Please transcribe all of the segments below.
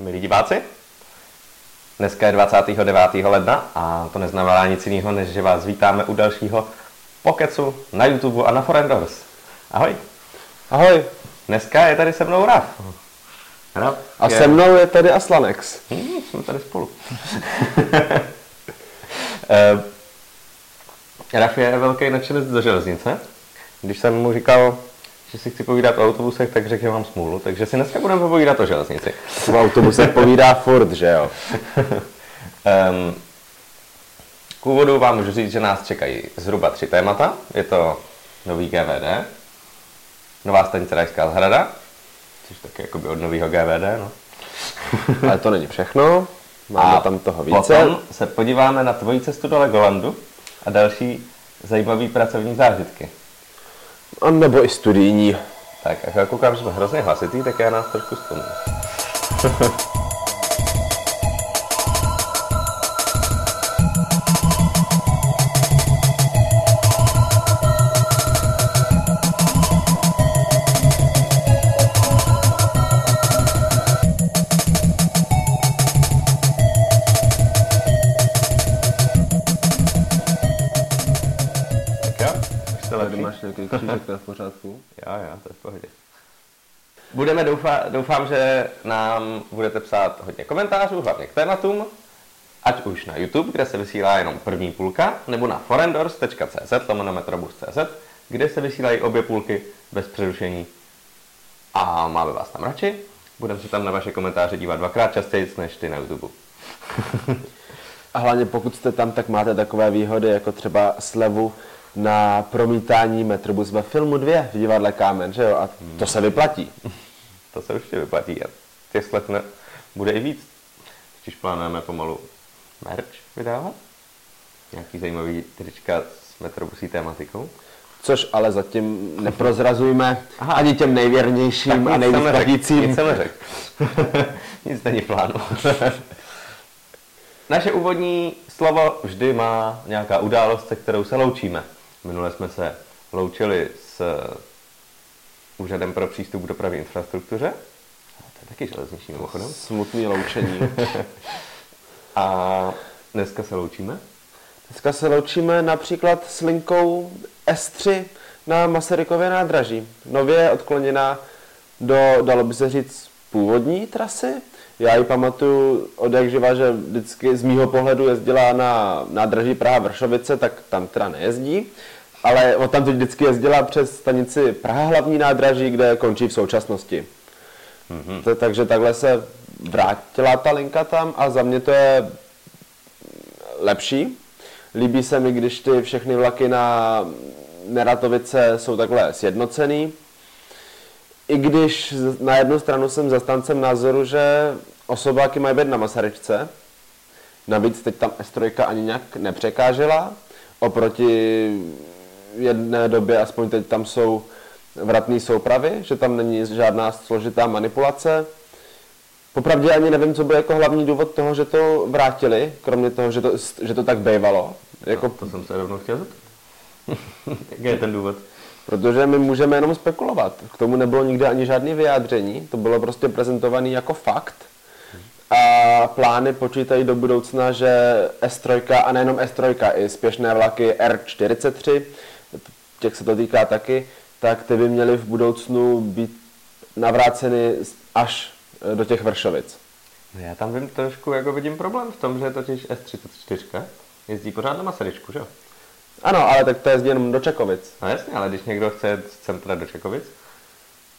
Milí diváci, dneska je 29. ledna a to neznamená nic jiného, než že vás vítáme u dalšího pokecu na YouTube a na Forendors. Ahoj. Ahoj. Dneska je tady se mnou Raf. Raf a je... se mnou je tady Aslanex. Hmm, jsme tady spolu. Raf je velký nadšenec do železnice. Když jsem mu říkal, že si chci povídat o autobusech, tak řekl, že mám smůlu. Takže si dneska budeme povídat o železnici. O autobusech povídá furt, že jo? um, k úvodu vám můžu říct, že nás čekají zhruba tři témata. Je to nový GVD, nová stanice Rajská zhrada, což taky jakoby od nového GVD, no. Ale to není všechno, máme a tam toho více. Potom se podíváme na tvoji cestu do Legolandu a další zajímavé pracovní zážitky. A nebo i studijní. Tak, a koukám, že jsme hrozně hlasitý, tak já nás trošku stlumím. to je v pořádku? Jo, jo, to je v pohodě. Budeme doufá, doufám, že nám budete psát hodně komentářů, hlavně k tématům, ať už na YouTube, kde se vysílá jenom první půlka, nebo na forendors.cz, lomeno metrobus.cz, kde se vysílají obě půlky bez přerušení. A máme vás tam radši. Budeme se tam na vaše komentáře dívat dvakrát častěji než ty na YouTube. A hlavně pokud jste tam, tak máte takové výhody, jako třeba slevu na promítání Metrobus ve filmu 2 v divadle Kámen, že jo? A to se vyplatí. To se určitě vyplatí a těch slev ne, bude i víc. Když plánujeme pomalu merch vydávat, nějaký zajímavý trička s Metrobusí tématikou. Což ale zatím neprozrazujme Aha. ani těm nejvěrnějším a nejvíc platícím. Nic jsem neřekl. nic není plánu. Naše úvodní slovo vždy má nějaká událost, se kterou se loučíme. Minule jsme se loučili s Úřadem pro přístup k dopravní infrastruktuře. To je taky železniční mimochodem. Smutný loučení. A dneska se loučíme? Dneska se loučíme například s linkou S3 na Masarykově nádraží. Nově odkloněná do, dalo by se říct, původní trasy. Já ji pamatuju od jak živa, že vždycky z mýho pohledu jezdila na nádraží Praha-Vršovice, tak tam teda nejezdí. Ale od tam vždycky jezdila přes stanici Praha hlavní nádraží, kde končí v současnosti. Mm-hmm. takže takhle se vrátila ta linka tam a za mě to je lepší. Líbí se mi, když ty všechny vlaky na Neratovice jsou takhle sjednocený. I když na jednu stranu jsem zastancem názoru, že osobáky mají být na Masaryčce, navíc teď tam S3 ani nějak nepřekážela, oproti jedné době, aspoň teď tam jsou vratné soupravy, že tam není žádná složitá manipulace. Popravdě ani nevím, co byl jako hlavní důvod toho, že to vrátili, kromě toho, že to, že to tak bývalo. Jako... No, to jsem se rovnou chtěl zeptat. Jaký je ten důvod? Protože my můžeme jenom spekulovat. K tomu nebylo nikdy ani žádné vyjádření, to bylo prostě prezentované jako fakt. A plány počítají do budoucna, že S3 a nejenom S3, i spěšné vlaky R43 těch se to týká taky, tak ty by měly v budoucnu být navráceny až e, do těch Vršovic. No já tam vím trošku, jako vidím problém v tom, že totiž S34 jezdí pořád na Masaryčku, že jo? Ano, ale tak to jezdí jenom do Čekovic. No jasně, ale když někdo chce z centra do Čekovic,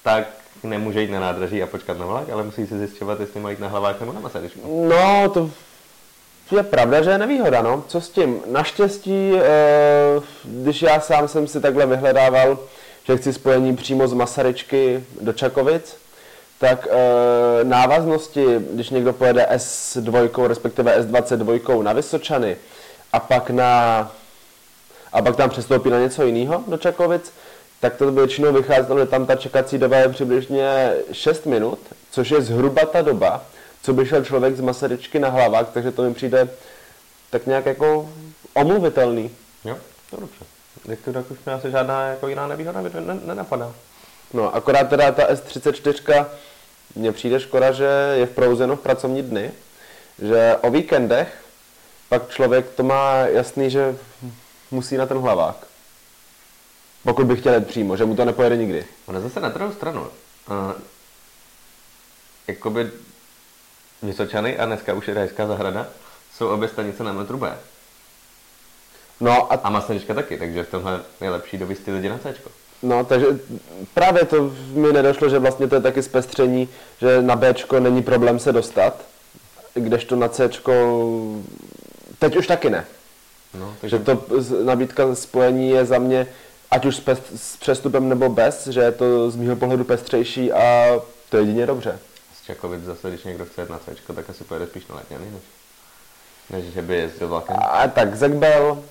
tak nemůže jít na nádraží a počkat na vlak, ale musí si zjišťovat, jestli mají na hlavák nebo na Masaryčku. No, to je pravda, že je nevýhoda, no. Co s tím? Naštěstí, eh, když já sám jsem si takhle vyhledával, že chci spojení přímo z Masaryčky do Čakovic, tak e, návaznosti, když někdo pojede S2, respektive S22 na Vysočany a pak, na, a pak tam přestoupí na něco jiného do Čakovic, tak to většinou vycházelo, že tam ta čekací doba je přibližně 6 minut, což je zhruba ta doba, co by šel člověk z Masaryčky na hlavák, takže to mi přijde tak nějak jako omluvitelný. Jo, to dobře. Jak to tak už mě asi žádná jako jiná nevýhoda nenapadá. No, akorát teda ta S34 mně přijde škoda, že je v prouzeno v pracovní dny, že o víkendech pak člověk to má jasný, že musí na ten hlavák. Pokud by chtěl jít přímo, že mu to nepojede nikdy. Ono zase na druhou stranu. Uh, jakoby Vysočany a dneska už je Rajská zahrada, jsou obě stanice na metru B. No a, A Masaryčka taky, takže v tomhle je lepší dovést ty lidi na C. no, takže právě to mi nedošlo, že vlastně to je taky zpestření, že na B není problém se dostat, kdežto na C teď už taky ne. No, Takže takže to nabídka spojení je za mě, ať už s, pest, s přestupem nebo bez, že je to z mého pohledu pestřejší a to je jedině dobře. z Čakovic zase, když někdo chce jet na C, tak asi pojede spíš na letňany, než, než že by jezdil vlakem. A tak Zekbel,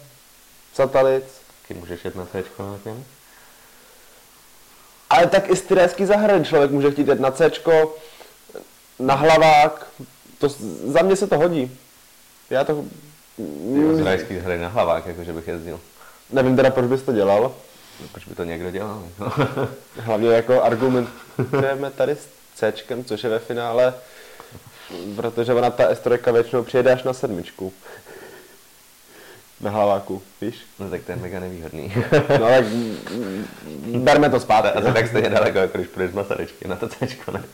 Satalic, Taky můžeš jet na C na letňany. ale tak i z zahrady člověk může chtít jet na C, na hlavák, to, za mě se to hodí. Já to, z hry na hlavák, jako že bych jezdil. nevím teda, proč bys to dělal, Proč by to někdo dělal? Jako? hlavně jako argumentujeme tady s C, což je ve finále, protože ona ta S3 většinou přijede až na sedmičku. Na hlaváku, víš? no tak to je mega nevýhodný. No mm, berme to zpátky. Asi tak stejně daleko, jako když půjdeš Masaryčky na to C?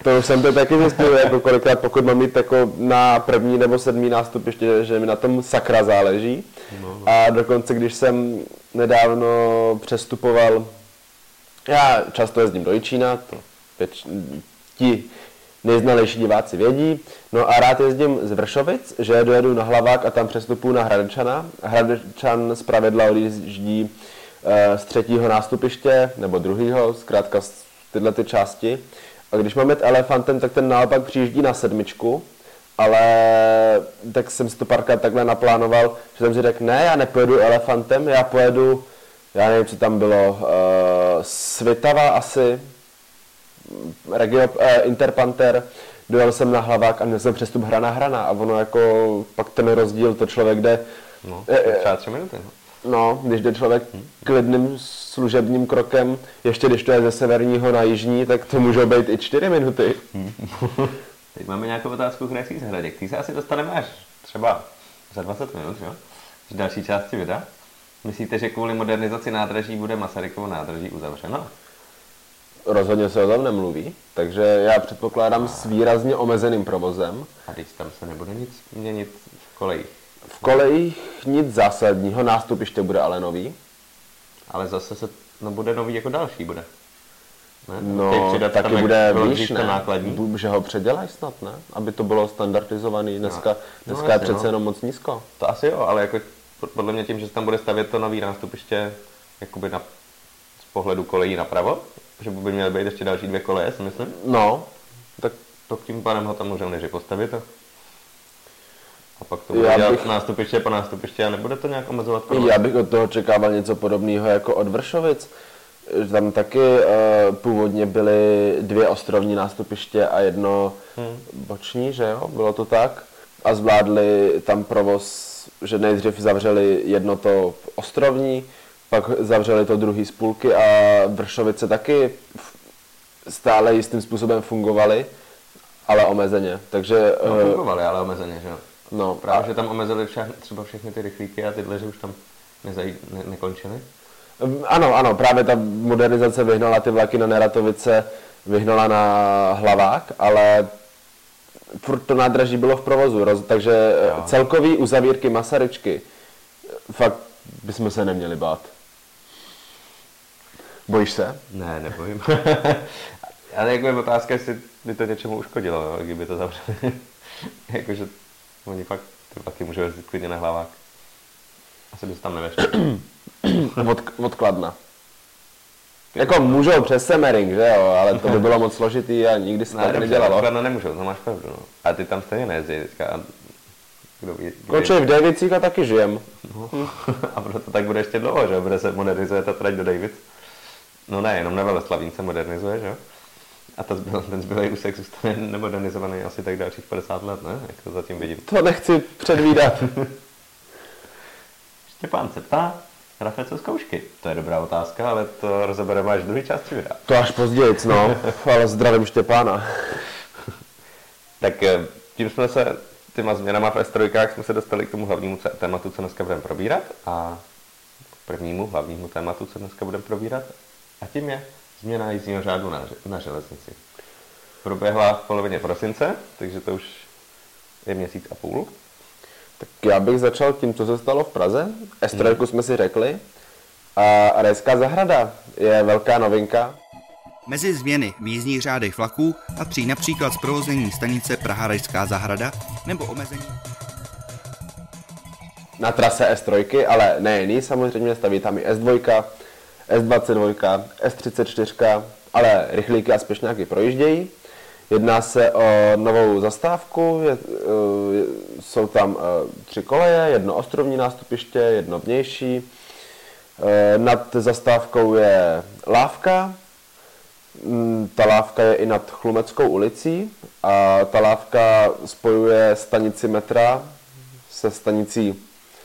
To už jsem to taky zjistil, jako kolikrát pokud mám mít jako na první nebo sedmý nástupiště, že mi na tom sakra záleží. A dokonce, když jsem nedávno přestupoval, já často jezdím do Jičína, to věč, ti nejznalejší diváci vědí, no a rád jezdím z Vršovic, že dojedu na Hlavák a tam přestupuju na Hradečana. Hradečan z pravidla odjíždí eh, z třetího nástupiště, nebo druhého, zkrátka z tyhle ty části. A když mám jet elefantem, tak ten naopak přijíždí na sedmičku, ale tak jsem si to párkrát takhle naplánoval, že jsem si řekl, ne, já nepojedu elefantem, já pojedu, já nevím, co tam bylo, uh, Svitava asi, Regio, eh, Interpanter, dojel jsem na hlavák a měl jsem přestup hrana hrana a ono jako pak ten rozdíl, to člověk jde, No, Eh, třeba tři minuty. No. no, když jde člověk klidným služebním krokem, ještě když to je ze severního na jižní, tak to můžou být i čtyři minuty. Teď máme nějakou otázku k Rajský zahradě. K té se asi dostaneme až třeba za 20 minut, jo? Z další části videa. Myslíte, že kvůli modernizaci nádraží bude Masarykovo nádraží uzavřeno? Rozhodně se o tom nemluví, takže já předpokládám s výrazně omezeným provozem. A když tam se nebude nic měnit v kolejích. V kolejích nic zásadního, nástupiště bude ale nový. Ale zase se, no bude nový jako další bude. Ne? No, přidat taky tam, bude bylo výš, ne? nákladní. Že ho předělají snad, ne? Aby to bylo standardizovaný. Dneska, No, dneska je jasně, přece no. jenom moc nízko. To asi jo, ale jako podle mě tím, že se tam bude stavět to nový nástupiště jakoby na, z pohledu kolejí napravo, že by měly být ještě další dvě koleje, si myslím. No, tak To tím pádem ho tam můžeme než postavit a, a pak to Já bude dělat bych- nástupiště po nástupiště a nebude to nějak omezovat. Já bych od toho čekával něco podobného jako od Vršovic. Že Tam taky uh, původně byly dvě ostrovní nástupiště a jedno Hmm. boční, že jo? Bylo to tak? A zvládli tam provoz, že nejdřív zavřeli jedno to ostrovní, pak zavřeli to druhý z půlky a Vršovice taky stále jistým způsobem fungovaly, ale omezeně. Takže No, eh, fungovaly, ale omezeně, že jo. no, Právě, a- že tam omezili vše, třeba všechny ty rychlíky a tyhle, že už tam nezaj, ne, nekončily. Ano, ano, právě ta modernizace vyhnala ty vlaky na Neratovice, vyhnala na Hlavák, ale furt to nádraží bylo v provozu, roz, takže Jo. celkový uzavírky Masaryčky, fakt bychom se neměli bát. Bojíš se? Ne, nebojím. ale jako je otázka, jestli by to něčemu uškodilo, jo, kdyby to zavřeli. Jakože oni fakt ty vlaky můžou jezdit klidně na hlavák. Asi bys tam nevešel. Od, odkladna. Jako můžou přes Semmering, že jo, ale to by bylo moc složitý a nikdy se to tak dobře, nedělalo. Kladno nemůžou, to máš pravdu. No. A ty tam stejně nejezdí teďka. Kdo ví, Končí v Davicích a taky žijem. No. A proto tak bude ještě dlouho, že? Bude se modernizuje ta trať do Davids. No ne, jenom na Veleslavín se modernizuje, že? jo? A ta zbyl, ten zbylý úsek zůstane nemodernizovaný asi tak dalších 50 let, ne? Jak to zatím vidím. To nechci předvídat. Štěpán se ptá, Rafe, co zkoušky? To je dobrá otázka, ale to rozebereme až v druhé části videa. To až později, no, ale zdravím Štěpána. Tak eh, tím jsme se těma změnama v S3 jsme se dostali k tomu hlavnímu tématu, co dneska budeme probírat a k prvnímu hlavnímu tématu, co dneska budeme probírat a tím je změna jízdního řádu na, na železnici. Proběhla v polovině prosince, takže to už je měsíc a půl. Tak já bych začal tím, co se stalo v Praze. S3 hmm. jsme si řekli. A Rajská zahrada je velká novinka. Mezi změny v jízdních řádech vlaků patří například zprovoznění stanice Praha Rajská zahrada nebo omezení na trase S3, ale ne jiný, samozřejmě staví tam i S2, S22, S34, ale rychlíky a spěšňáky projíždějí. Jedná se o novou zastávku, je, eh, jsou tam eh, tři koleje, jedno ostrovní nástupiště, jedno vnější. Eh, nad zastávkou je lávka, mm, ta lávka je i nad Chlumeckou ulicí a ta lávka spojuje stanici metra se stanicí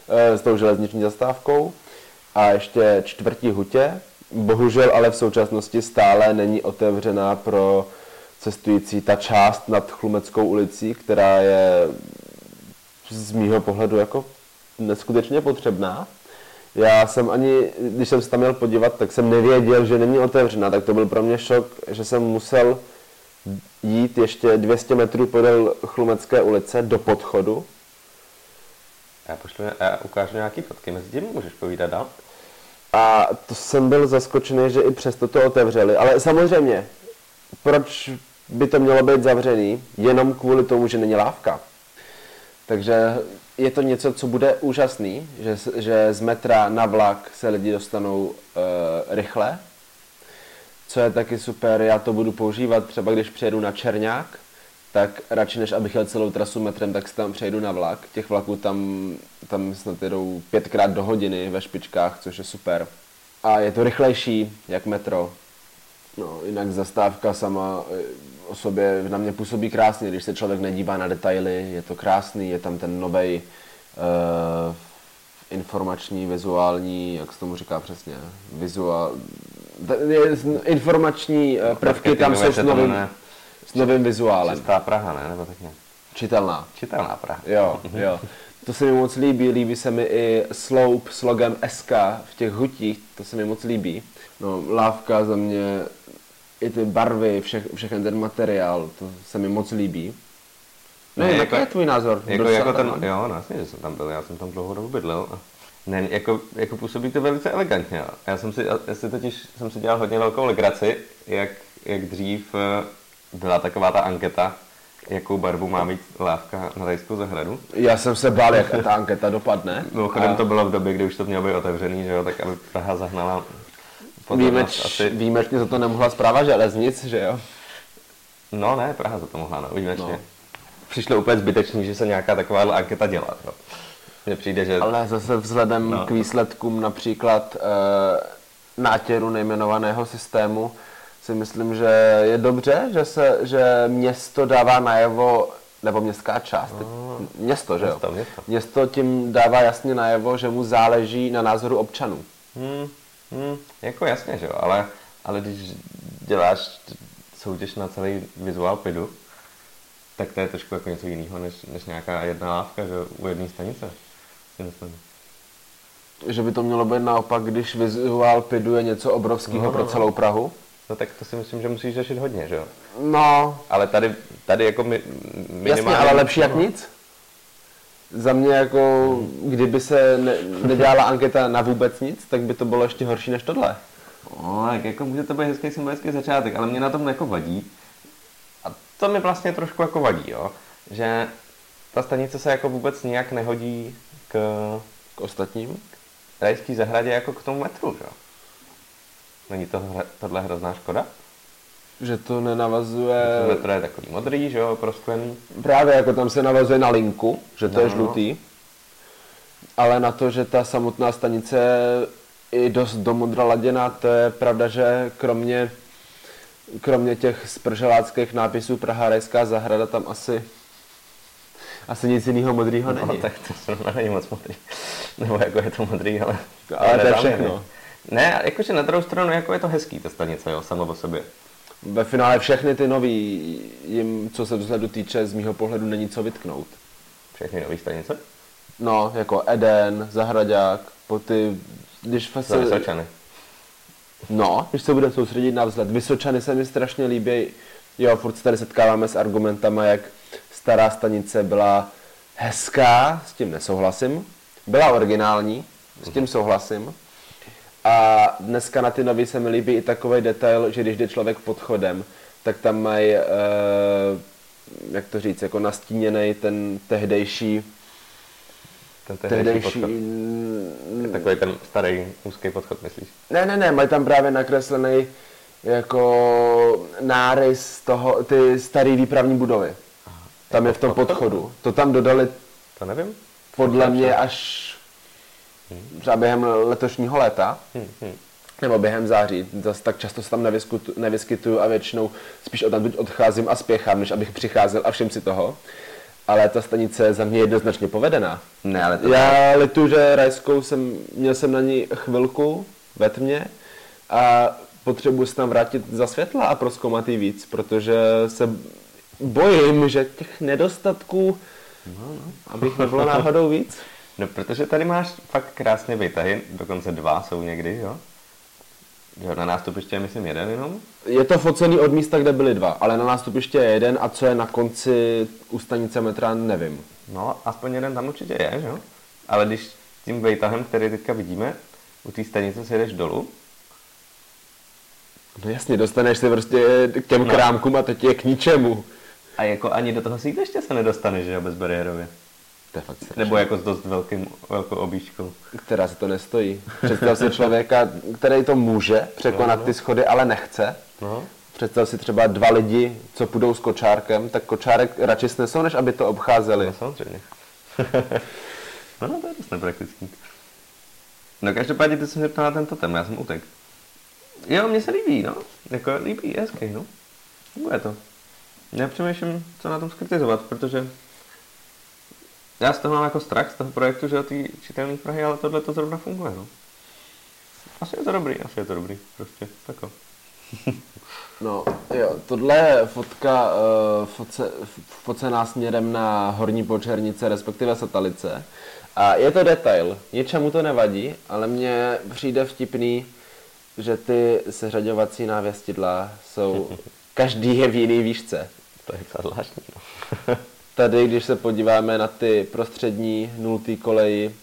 s tou železniční zastávkou a ještě čtvrtí hutě. Bohužel ale v současnosti stále není otevřená pro cestující ta část nad Chlumeckou ulicí, která je z mýho pohledu jako neskutečně potřebná. Já jsem ani, když jsem se tam měl podívat, tak jsem nevěděl, že není otevřená, tak to byl pro mě šok, že jsem musel jít ještě 200 metrů podél Chlumecké ulice do podchodu. Já, pošlu, já ukážu nějaký fotky, mezi tím můžeš povídat dál. A to jsem byl zaskočený, že i přesto to otevřeli. Ale samozřejmě, proč by to mělo být zavřený jenom kvůli tomu, že není lávka. Takže je to něco, co bude úžasný, že, že z metra na vlak se lidi dostanou e, rychle. Co je taky super, já to budu používat třeba když přijedu na Černák, tak radši než abych jel celou trasu metrem, tak si tam přejdu na vlak. Těch vlaků tam, tam snad jedou pětkrát do hodiny ve špičkách, což je super. A je to rychlejší, jak metro. No, jinak zastávka sama o sobě na mě působí krásně, když se člověk nedívá na detaily, je to krásný, je tam ten nový uh, informační, vizuální, jak se tomu říká přesně, vizuál, informační uh, prvky tam jsou s novým, s novým vizuálem. Čistá Praha, ne? Nebo tak nějak. Čitelná. Čitelná Praha. Jo, jo. To se mi moc líbí, líbí se mi i Slope s logem SK v těch hutích, to se mi moc líbí. No, lávka za mě i ty barvy, vše, všechen ten materiál, to se mi moc líbí. No, ne, jako, je tvůj názor? Jako, jako ten, jo, no, jasně, že jsem tam byl, já jsem tam dlouho dobu bydlel. Ne, jako, jako působí to velice elegantně. Já jsem si, já si totiž jsem si dělal hodně velkou legraci, jak, jak dřív eh, byla taková ta anketa, jakou barvu má mít lávka na rajskou zahradu. Já jsem se bál, jak ta anketa dopadne. Mimochodem a... to bylo v době, kdy už to mělo být otevřený, že jo, tak aby Praha zahnala Výjimeč, asi... Výjimečně za to nemohla zpráva železnic, že jo? No ne, Praha za to mohla, no, výjimečně. No. Přišlo úplně zbytečný, že se nějaká taková anketa dělá. No. Mně přijde, že... Ale zase vzhledem no. k výsledkům například e, nátěru nejmenovaného systému si myslím, že je dobře, že, se, že město dává najevo, nebo městská část, no. město, že město, jo? Město. město tím dává jasně najevo, že mu záleží na názoru občanů. Hmm. Hmm, jako jasně, že jo, ale, ale když děláš soutěž na celý vizuál pidu, tak to je trošku jako něco jiného, než, než nějaká jedna lávka, že u jedné stanice, si myslím. Že by to mělo být naopak, když vizuál pidu je něco obrovského no, pro no, no. celou Prahu? No tak to si myslím, že musíš řešit hodně, že jo? No. Ale tady, tady jako mi, minimálně... Jasně, ale lepší jak nic? Za mě jako, kdyby se ne, nedělala anketa na vůbec nic, tak by to bylo ještě horší než tohle. No, tak jako může to být hezký symbolický začátek, ale mě na tom jako vadí. A to mi vlastně trošku jako vadí, jo. Že ta stanice se jako vůbec nijak nehodí k, k ostatním. K rajský zahradě jako k tomu metru, jo. Není to tohle hrozná škoda? Že to nenavazuje... To je takový modrý, že jo, prosklený. Právě jako tam se navazuje na linku, že to no, je no. žlutý. Ale na to, že ta samotná stanice je dost do modra laděná, to je pravda, že kromě, kromě těch sprželáckých nápisů Praha Rajská zahrada tam asi asi nic jiného modrýho no, není. tak to není moc modrý. Nebo jako je to modrý, ale... Ale to je všechno. Ne, jakože na druhou stranu jako je to hezký, ta stanice, jo, samo o sobě. Ve finále všechny ty nový, jim, co se vzhledu týče, z mýho pohledu není co vytknout. Všechny nové stanice? No, jako Eden, Zahradák, po ty, když Za Vysočany. No, když se budeme soustředit na vzhled. Vysočany se mi strašně líbí. Jo, furt se tady setkáváme s argumentama, jak stará stanice byla hezká, s tím nesouhlasím. Byla originální, s tím souhlasím. A dneska na ty nový se mi líbí i takový detail, že když jde člověk podchodem, tak tam mají, eh, jak to říct, jako nastíněný ten tehdejší, Ten tehdejší tehdejší, podchod. Takový ten starý úzký podchod, myslíš? Ne, ne, ne, mají tam právě nakreslený jako nárys toho, ty staré výpravní budovy. Tam je v tom Jako podchodu. To tam dodali To nevím. podle mě až třeba během letošního léta, Hm, hm. nebo během září. Zase tak často se tam nevyskytu, nevyskytuju a většinou spíš odtamtud odcházím a spěchám, než abych přicházel a všem si toho. Ale ta stanice je za mě jednoznačně povedená. Ne, ale to Já litu, že rajskou jsem, měl jsem na ní chvilku ve tmě a potřebuji se tam vrátit za světla a proskoumat jí víc, protože se bojím, že těch nedostatků, no, no. abych nebylo náhodou víc. No, protože tady máš fakt krásné výtahy, dokonce dva jsou někdy, jo? Jo, na nástupiště je myslím jeden jenom. Je to focený od místa, kde byly dva, ale na nástupiště je jeden a co je na konci u stanice metra, nevím. No, aspoň jeden tam určitě je, že jo? Ale když tím výtahem, který teďka vidíme, u té stanice se jdeš dolů, No jasně, dostaneš se prostě k těm No. krámkům a teď je k ničemu. a jako ani do toho sídliště se nedostaneš, že jo, bezbariérově. To je fakt strašný. Nebo jako s dost velkým, velkou objížďkou. která se to nestojí. Představ si člověka, který to může překonat ty schody, ale nechce. No, Představ si třeba dva lidi, co půjdou s kočárkem, tak kočárek radši snesou, než aby to obcházeli. no samozřejmě. no, no, to je dost nepraktický. No každopádně ty jsem zeptal na tento téma, já jsem utek. Jo, mně se líbí, no. Jako líbí, je hezký, no. Bude to. Já přemýšlím, co na tom skritizovat, protože já z toho mám jako strach z toho projektu, že o té čitelné Prahy, ale tohle to zrovna funguje, no. Asi je to dobrý, asi je to dobrý, prostě, tako. No, jo, tohle je fotka uh, foce, focená směrem na horní počernice, respektive satelice. A je to detail, ničemu to nevadí, ale mně přijde vtipný, že ty seřaďovací návěstidla jsou, každý je v jiný výšce. To je zvláštní, no. Tady, když se podíváme na ty prostřední nultý koleji,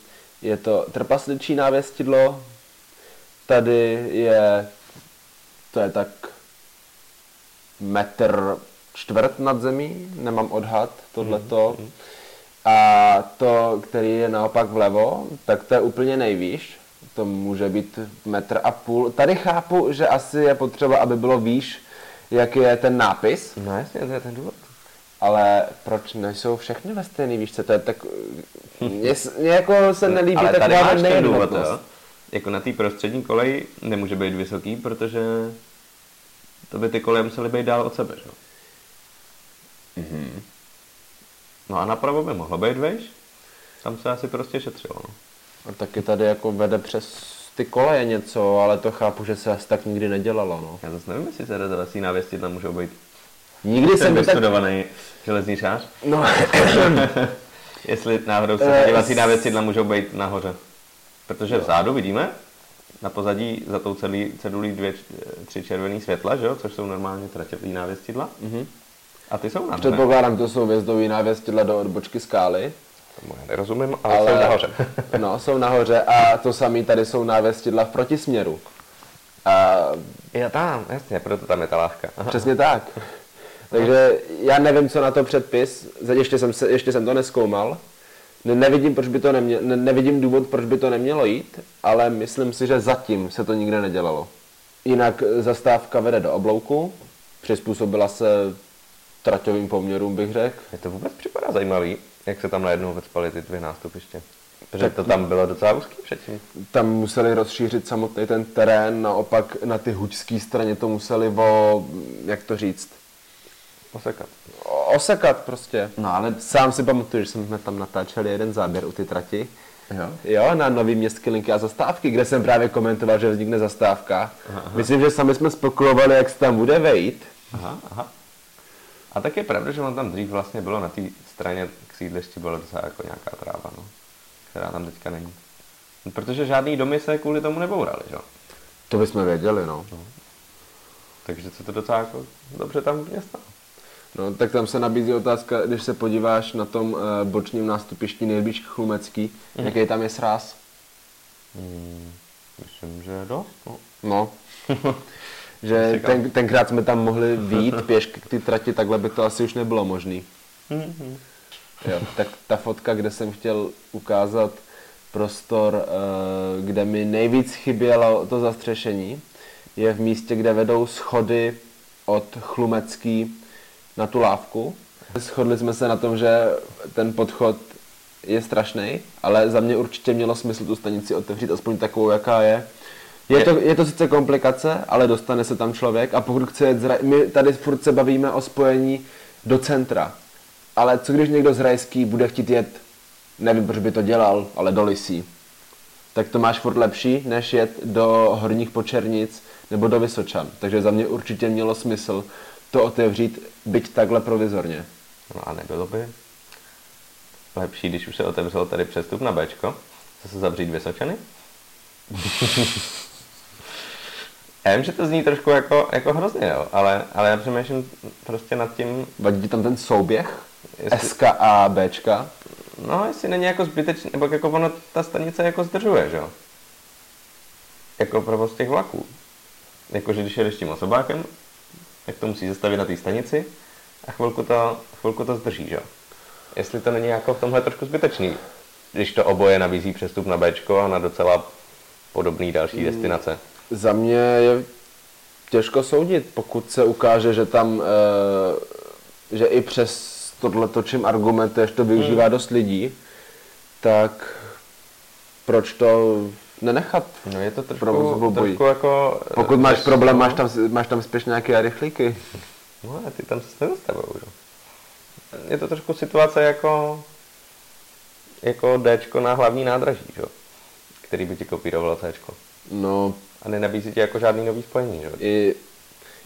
je to trpasličí návěstidlo, tady je, to je tak metr čtvrt nad zemí, nemám odhad tohleto. A to, který je naopak vlevo, tak to je úplně nejvýš. To může být metr a půl. Tady chápu, že asi je potřeba, aby bylo výš, jak je ten nápis. No jasně, to je ten důvod. Ale proč nejsou všechny ve stejné výšce? To je tak... Mně, mně jako se nelíbí Ale tady taková máš ten důvod, jo. nejednotnost. Jako na té prostřední koleji nemůže být vysoký, protože to by ty koleje musely být dál od sebe, že? jo? No a napravo by mohlo být vejš, tam se asi prostě šetřilo, no. A taky tady jako vede přes ty koleje něco, ale to chápu, že se asi tak nikdy nedělalo, no. Já zase nevím, jestli se rezervací návěstidla můžou být Nikdy jsem jsem to tak... vystudovaný železničář, No, jestli náhodou se Eh, podívací s- návěstidla můžou být nahoře. Protože vzadu vidíme, na pozadí za tou celý, cedulí dvě, tři červený světla, že jo, což jsou normálně traťový návěstidla. Mhm. A ty jsou nahoře. předpokládám, to jsou vězdový návěstidla do odbočky skály. Tomu já nerozumím, ale, ale... jsou nahoře. no, jsou nahoře a to samé tady jsou návěstidla v protisměru. A Já tam, jasně, proto tam je ta láhka. Aha. Přesně tak. Takže já nevím, co na to předpis, ještě jsem, se, ještě jsem to neskoumal. Ne, nevidím, proč by to nemě, ne, nevidím důvod, proč by to nemělo jít, ale myslím si, že zatím se to nikde nedělalo. Jinak eh, zastávka vede do oblouku, přizpůsobila se traťovým poměrům, bych řekl. Mně to vůbec připadá zajímavý, jak se tam najednou vecpaly ty dvě nástupiště. Protože to tam bylo docela úzký předtím. Tam museli rozšířit samotný ten terén, naopak na ty hučské straně to museli o, jak to říct, Osekat. osekat prostě. No ale Sám si pamatuju, že jsme tam natáčeli jeden záběr u ty trati Jo. jo, na nový městské linky a zastávky, kde jsem právě komentoval, že vznikne zastávka. Aha. Myslím, že sami jsme spekulovali, jak se tam bude vejít. Aha, aha. A tak je pravda, že on tam dřív vlastně bylo na té straně k sídlišti bylo docela jako nějaká tráva, no, která tam teďka není. Protože žádný domy se kvůli tomu nebourali, že? To bychom věděli, no. no. Takže se to docela jako dobře tam města. No, tak tam se nabízí otázka, když se podíváš na tom uh, bočním nástupišti nejblíž Chlumecký, mm. jaký tam je sráz? Mm, myslím, že dost. No. no. že ten, tenkrát jsme tam mohli výjít pěšky k ty trati, takhle by to asi už nebylo možné. Mm-hmm. Jo, tak ta fotka, kde jsem chtěl ukázat prostor, uh, kde mi nejvíc chybělo to zastřešení, je v místě, kde vedou schody od Chlumecký na tu lávku. Shodli jsme se na tom, že ten podchod je strašný, ale za mě určitě mělo smysl tu stanici otevřít aspoň takovou, jaká je. Je to, je to sice komplikace, ale dostane se tam člověk a pokud chce jet, zra... my tady furt se bavíme o spojení do centra, ale co když někdo z Rajský bude chtít jet, nevím, proč by to dělal, ale do Lisí, tak to máš furt lepší, než jet do Horních Počernic nebo do Vysočan. Takže za mě určitě mělo smysl to otevřít, byť takhle provizorně. No a nebylo by lepší, když už se otevřel tady přestup na Bčko, zase zavřít Vysočany? já vím, že to zní trošku jako, jako hrozně, jo, ale, ale já přemýšlím prostě nad tím... Vadí ti tam ten souběh? Jestli... SK a Bčka? No, jestli není jako zbytečný, nebo jako ono ta stanice jako zdržuje, že jo? Jako provoz těch vlaků. Jakože když jedeš tím osobákem, tak to musí zastavit na té stanici a chvilku to, chvilku to zdrží, že? Jestli to není jako v tomhle trošku zbytečný, když to oboje nabízí přestup na Bčko a na docela podobný další hmm. destinace. Za mě je těžko soudit, pokud se ukáže, že tam, e, že i přes tohle čím argumentuješ, to využívá hmm. dost lidí, tak proč to nenechat. No je to trošku, trošku jako... Pokud máš problém, máš tam, máš tam spíš nějaké rychlíky. No a ty tam se nedostavují? Je to trošku situace jako jako Dčko na hlavní nádraží, že? který by ti kopírovalo Cčko. No. A nenabízí ti jako žádný nový spojení, že? I,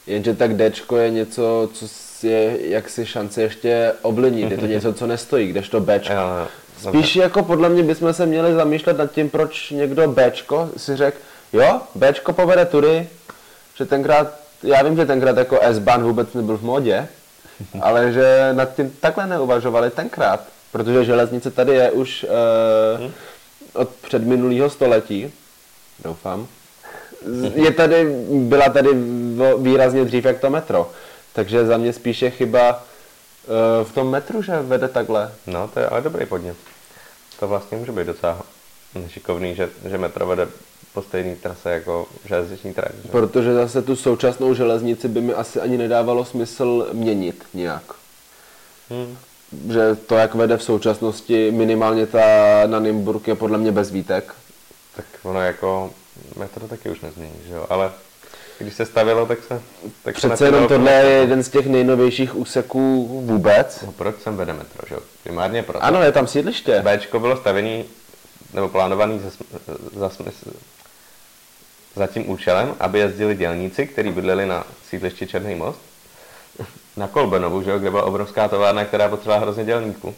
jenže tak Dčko je něco, co je jaksi šance ještě ovlivnit. Je to něco, co nestojí, kdežto Bčko. Jo, jo. Spíš jako podle mě bychom se měli zamýšlet nad tím, proč někdo Bčko si řekl, jo, Bčko povede tudy, že tenkrát, já vím, že tenkrát jako S-Bahn vůbec nebyl v modě, ale že nad tím takhle neuvažovali tenkrát, protože železnice tady je už uh, od předminulého století, doufám. Je tady, byla tady výrazně dřív jak to metro, takže za mě spíše chyba uh, v tom metru, že vede takhle. No, to je ale dobrý podnět to vlastně může být docela nešikovný, že, že metro vede po stejné trase jako železniční trať. Že? Protože zase tu současnou železnici by mi asi ani nedávalo smysl měnit nějak. Hmm. Že to, jak vede v současnosti, minimálně ta na Nymburk je podle mě bez výtek. Tak ono jako metro taky už nezmění, že jo, ale když se stavilo, tak se... Tak Přece se jenom tohle je jeden z těch nejnovějších úseků vůbec. No proč sem vede metro, že? Primárně proto. Ano, je tam sídliště. Bčko bylo stavený, nebo plánovaný za, za, za tím účelem, aby jezdili dělníci, kteří bydleli na sídlišti Černý most, na Kolbenovu, že kde byla obrovská továrna, která potřebovala hrozně dělníků.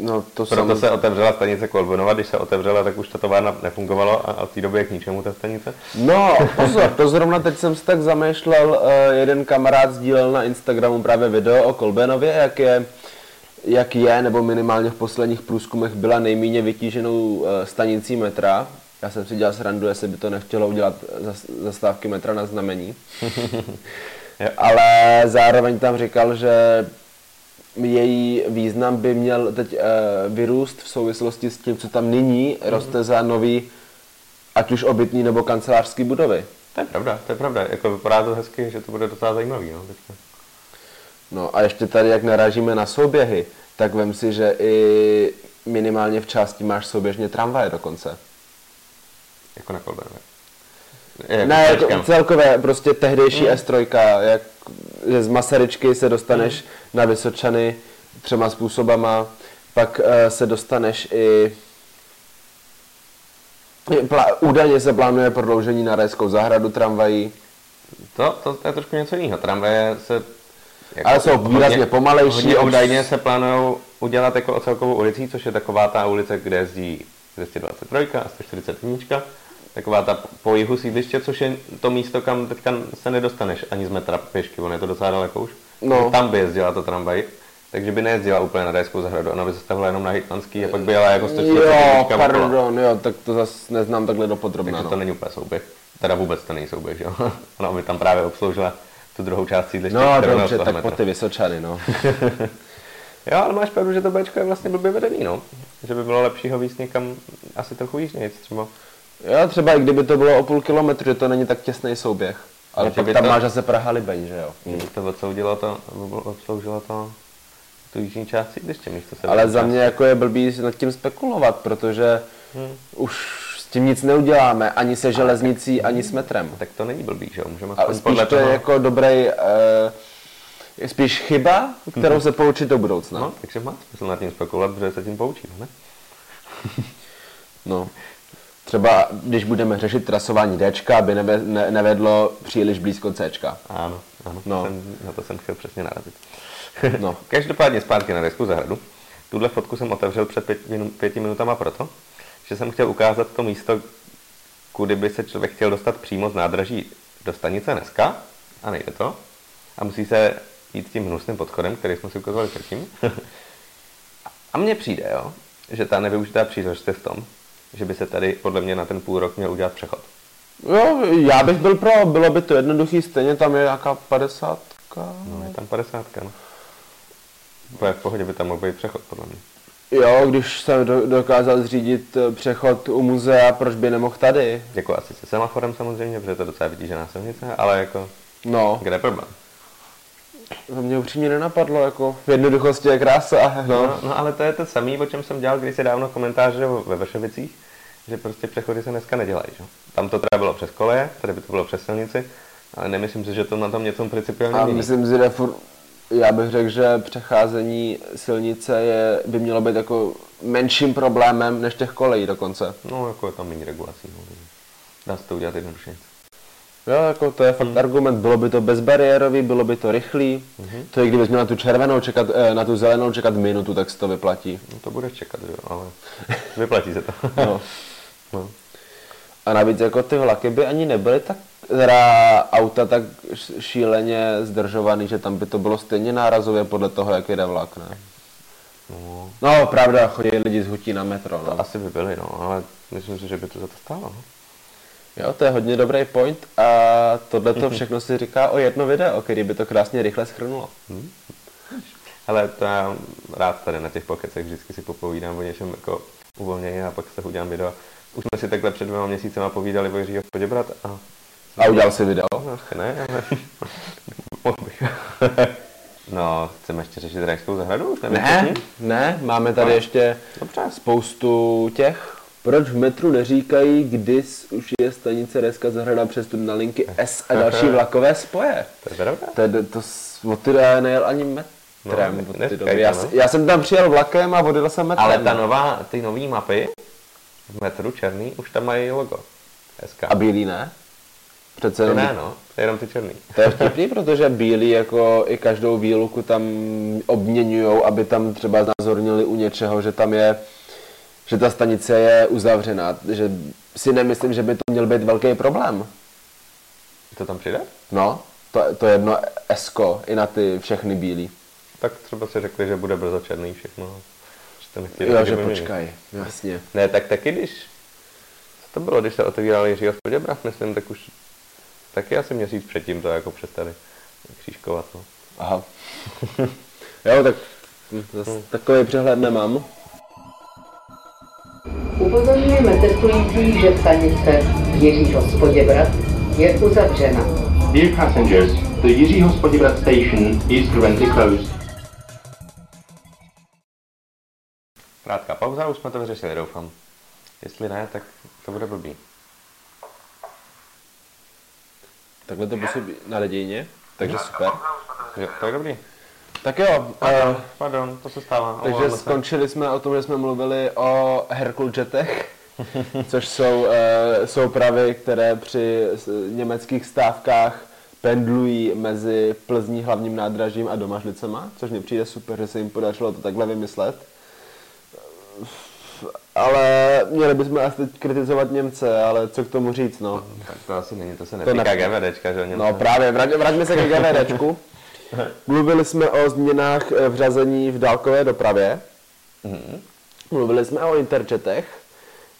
No, to Proto jsem... se otevřela stanice Kolbunova, když se otevřela, tak už ta továrna nefungovala a od té doby je k ničemu ta stanice. No, pozor, to zrovna teď jsem si tak zamýšlel, uh, jeden kamarád sdílel na Instagramu právě video o Kolbenově, jak je, jak je, nebo minimálně v posledních průzkumech byla nejméně vytíženou uh, stanicí metra. Já jsem si dělal srandu, jestli by to nechtělo udělat zastávky metra na znamení. Ale zároveň tam říkal, že její význam by měl teď uh, vyrůst v souvislosti s tím, co tam nyní mm-hmm. roste za nový, ať už obytní nebo kancelářský budovy. To je pravda, to je pravda. Jako vypadá to hezky, že to bude docela zajímavý. No, teďka. no a ještě tady, jak narážíme na souběhy, tak vem si, že i minimálně v části máš souběžně tramvaje dokonce. Jako na Kolberově. Jako ne, jako celkově, prostě tehdejší mm. S3, jak že z Masaryčky se dostaneš mm. na Vysočany třema způsobama, pak uh, se dostaneš i Pla- údajně se plánuje prodloužení na Rajskou zahradu tramvají. To, to, to je trošku něco jiného. Tramvaje se... Jako Ale jsou výrazně pomalejší, Hodně údajně se plánují udělat jako celkovou ulicí, což je taková ta ulice, kde jezdí 223 a 141. Taková ta po jihu sídliště, což je to místo, kam teďka se nedostaneš ani z metra pěšky, on je to docela daleko už. No. Tam by jezdila ta tramvaj, takže by nejezdila úplně na Rajskou zahradu, ona by se stavila jenom na Hitmanský a pak by jela jako 141 Jo, okolo. pardon, jo, tak to zase neznám takhle dopodrobná. Takže No. to není úplně souběh. Teda vůbec to není souběh, že jo? Ona by tam právě obsloužila tu druhou část sídliště, No dobře, tak metro. po ty Vysočany, no. Jo, ale máš pravdu, že to Bčko je vlastně blbě vedený, no. Že by bylo lepší ho víc někam asi trochu jižnějc třeba. Jo, třeba i kdyby to bylo o půl kilometru, že to není tak těsný souběh. Ale pak tam to- máš zase Praha Libeň, že jo? Hmm. To odsoudilo to, obsloužilo to tu jižní část sídliště místo se Ale za mě jako je blbý nad tím spekulovat, protože Hmm. už s tím nic neuděláme, ani se železnicí, ani s metrem. Tak to není blbý, že jo? Můžeme Ale aspoň spíš podle to je toho... jako dobrý, eh, je spíš chyba, kterou se poučit do budoucna. No, takže má smysl nad tím spekulovat, protože se tím poučíme, ne? No. Třeba když budeme řešit trasování Dčka, aby neve, ne, nevedlo příliš blízko Cčka. Ano, ano, No. Jsem, na to jsem chtěl přesně narazit. No. Každopádně zpátky na Rejskou zahradu. Tuhle fotku jsem otevřel před pět, minu, pěti minutama proto, že jsem chtěl ukázat to místo, kudy by se člověk chtěl dostat přímo z nádraží do stanice dneska, a nejde to. A musí se jít tím hnusným podchodem, který jsme si ukazovali předtím. a mně přijde, jo, že ta nevyužitá příležitost je v tom, že by se tady podle mě na ten půl rok měl udělat přechod. Jo, já bych byl pro, bylo by to jednoduchý, stejně tam je nějaká 50. No, je tam 50, no. Úplně v pohodě by tam mohl být přechod, podle mě. Jo, když jsem do, dokázal zřídit eh, přechod u muzea, proč by nemohl tady? Jako asi se semaforem samozřejmě, protože to je docela vytížená silnice, ale jako, No, kde je problém? to mě upřímně nenapadlo, jako v jednoduchosti je krása, no. No, no ale to je to samé, o čem jsem dělal kdysi dávno komentář že, ve Vršovicích, že prostě přechody se dneska nedělají. Že? Tam to teda bylo přes koleje, tady by to bylo přes silnici, ale nemyslím si, že to na tom něco principiálně A mění. myslím si, že furt, já bych řekl, že přecházení silnice je, by mělo být jako menším problémem než těch kolejí dokonce. No, jako je tam méně regulací. No. Dá se to udělat jednoduše. Jo, jako to je fakt Hmm. argument, bylo by to bezbariérový, bylo by to rychlý. Mhm. To je, kdybys měl na tu červenou čekat, eh, na tu zelenou čekat minutu, tak se to vyplatí. No, to budeš čekat, jo, ale vyplatí se to. No. No. A navíc jako ty vlaky by ani nebyly tak, teda auta tak šíleně zdržovaný, že tam by to bylo stejně nárazově podle toho, jak jede vlak, ne? No, No, pravda, chodí lidi z hutí na metro, to no. asi by byly, no, ale myslím si, že by to za to stálo. No. Jo, to je hodně dobrý point a tohle to všechno si říká o jedno video, který by to krásně rychle schrnulo. Ale to já rád tady na těch pokecech vždycky si popovídám o něčem jako uvolněji a pak se udělám video. Už jsme si takhle před dvěma měsícema povídali o Jiřího Poděbrat a A udělal si video. No, asi ne, ale mohl bych. no, chceme ještě řešit Rajskou zahradu? Už nevím, Ne, všichni? ne, máme tady No. ještě Dobře. spoustu těch. Proč v metru neříkají, kdy už je stanice Reska zahrada přes tu na linky S a další vlakové spoje? To je pravda. To, je, to od doby já nejel ani metrem. No, doby. to, Já, no. já, jsem tam přijel vlakem a odjel jsem metrem. Ale ta nová, ty nový mapy v metru černý, už tam mají logo. SK. A bílý ne? Přece jenom, ne, no, to je jenom ty černý. to je vtipný, protože bílí jako i každou výluku tam obměňujou, aby tam třeba znázornili u něčeho, že tam je, že ta stanice je uzavřená, že si nemyslím, že by to měl být velký problém. To tam přijde? No, to, to jedno esko i na ty všechny bílí. Tak třeba si řekli, že bude brzo černý všechno. Že to nechtěli Jo, že počkaj, jasně. Ne, tak taky když, co to bylo, když se otevíral Jiřího Spoděbrat, myslím, tak už taky asi měsíc předtím to jako přestali křížkovat. No. Aha. jo, tak zas takový přehled nemám. Upozorňujeme cestující, že stanice Jiřího Spoděbrat je uzavřena. Dear passengers, the Jiřího Spoděbrat station is currently closed. Krátká pauza, už jsme to vyřešili, doufám. Jestli ne, tak to bude blbý. Takhle to působí na nadějně, takže super. Jo, to je dobrý. Tak jo, Pardon, uh, pardon, to se stává. takže se. skončili jsme o tom, že jsme mluvili o Herkul jetech. což jsou uh, soupravy, které při německých stávkách pendlují mezi Plzní hlavním nádražím a Domažlicema, což mi přijde super, že se jim podařilo to takhle vymyslet. Ale měli bychom asi teď kritizovat Němce, ale co k tomu říct, no. Tak to asi není, to se To netýká ne- GVDčka, že jo? No právě, vrať, vraťme se k GVDčku. Mluvili jsme o změnách eh, v řazení v dálkové dopravě. Mluvili jsme o interjetech.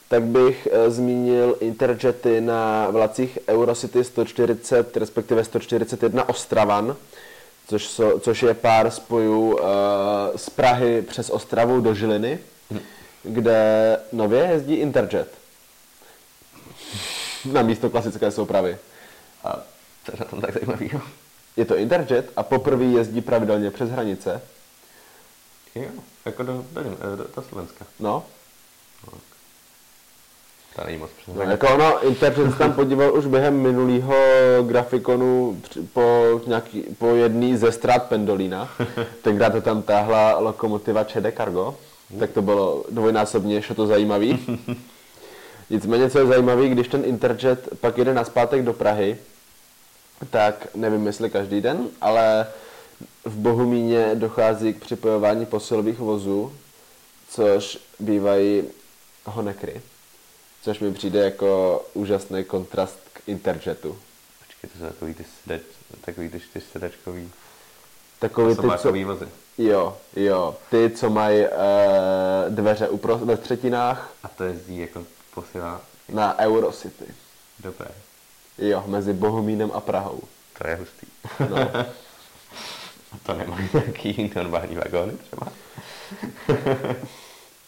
Tak bych eh, zmínil interjety na vlacích Eurocity 140, respektive 141 Ostravan, což, so, což je pár spojů eh, z Prahy přes Ostravu do Žiliny, kde nově jezdí Interjet. Na místo klasické soupravy. A to je na tom tak zajímavý. Je to Interjet a poprvé jezdí pravidelně přes hranice. Jo, jako do, do, do, do Slovenska. No, To není moc přes no jako ono, Interjet se tam podíval už během minulého grafikonu po, nějaký, po jedný ze strát Pendolina. Tenkrát to tam táhla lokomotiva ČD Cargo, tak to bylo dvojnásobně ještě to zajímavý. Nicméně, co je zajímavé, když ten Interjet pak jede naspátek do Prahy, tak nevím, jestli každý den, ale v Bohumíně dochází k připojování posilových vozů, což bývají honekry. Což mi přijde jako úžasný kontrast k Interjetu. Počkej, to jsou takový ty, sedač, takový ty čtyř sedačkový Takový ty, co, vozy. Jo, jo, ty, co mají e, dveře upro, ve třetinách A to jezdí jako posila. na Eurocity. Dobré, Jo, mezi Bohumínem a Prahou. to je hustý. No. A to nemají nějaký normální vagóny třeba?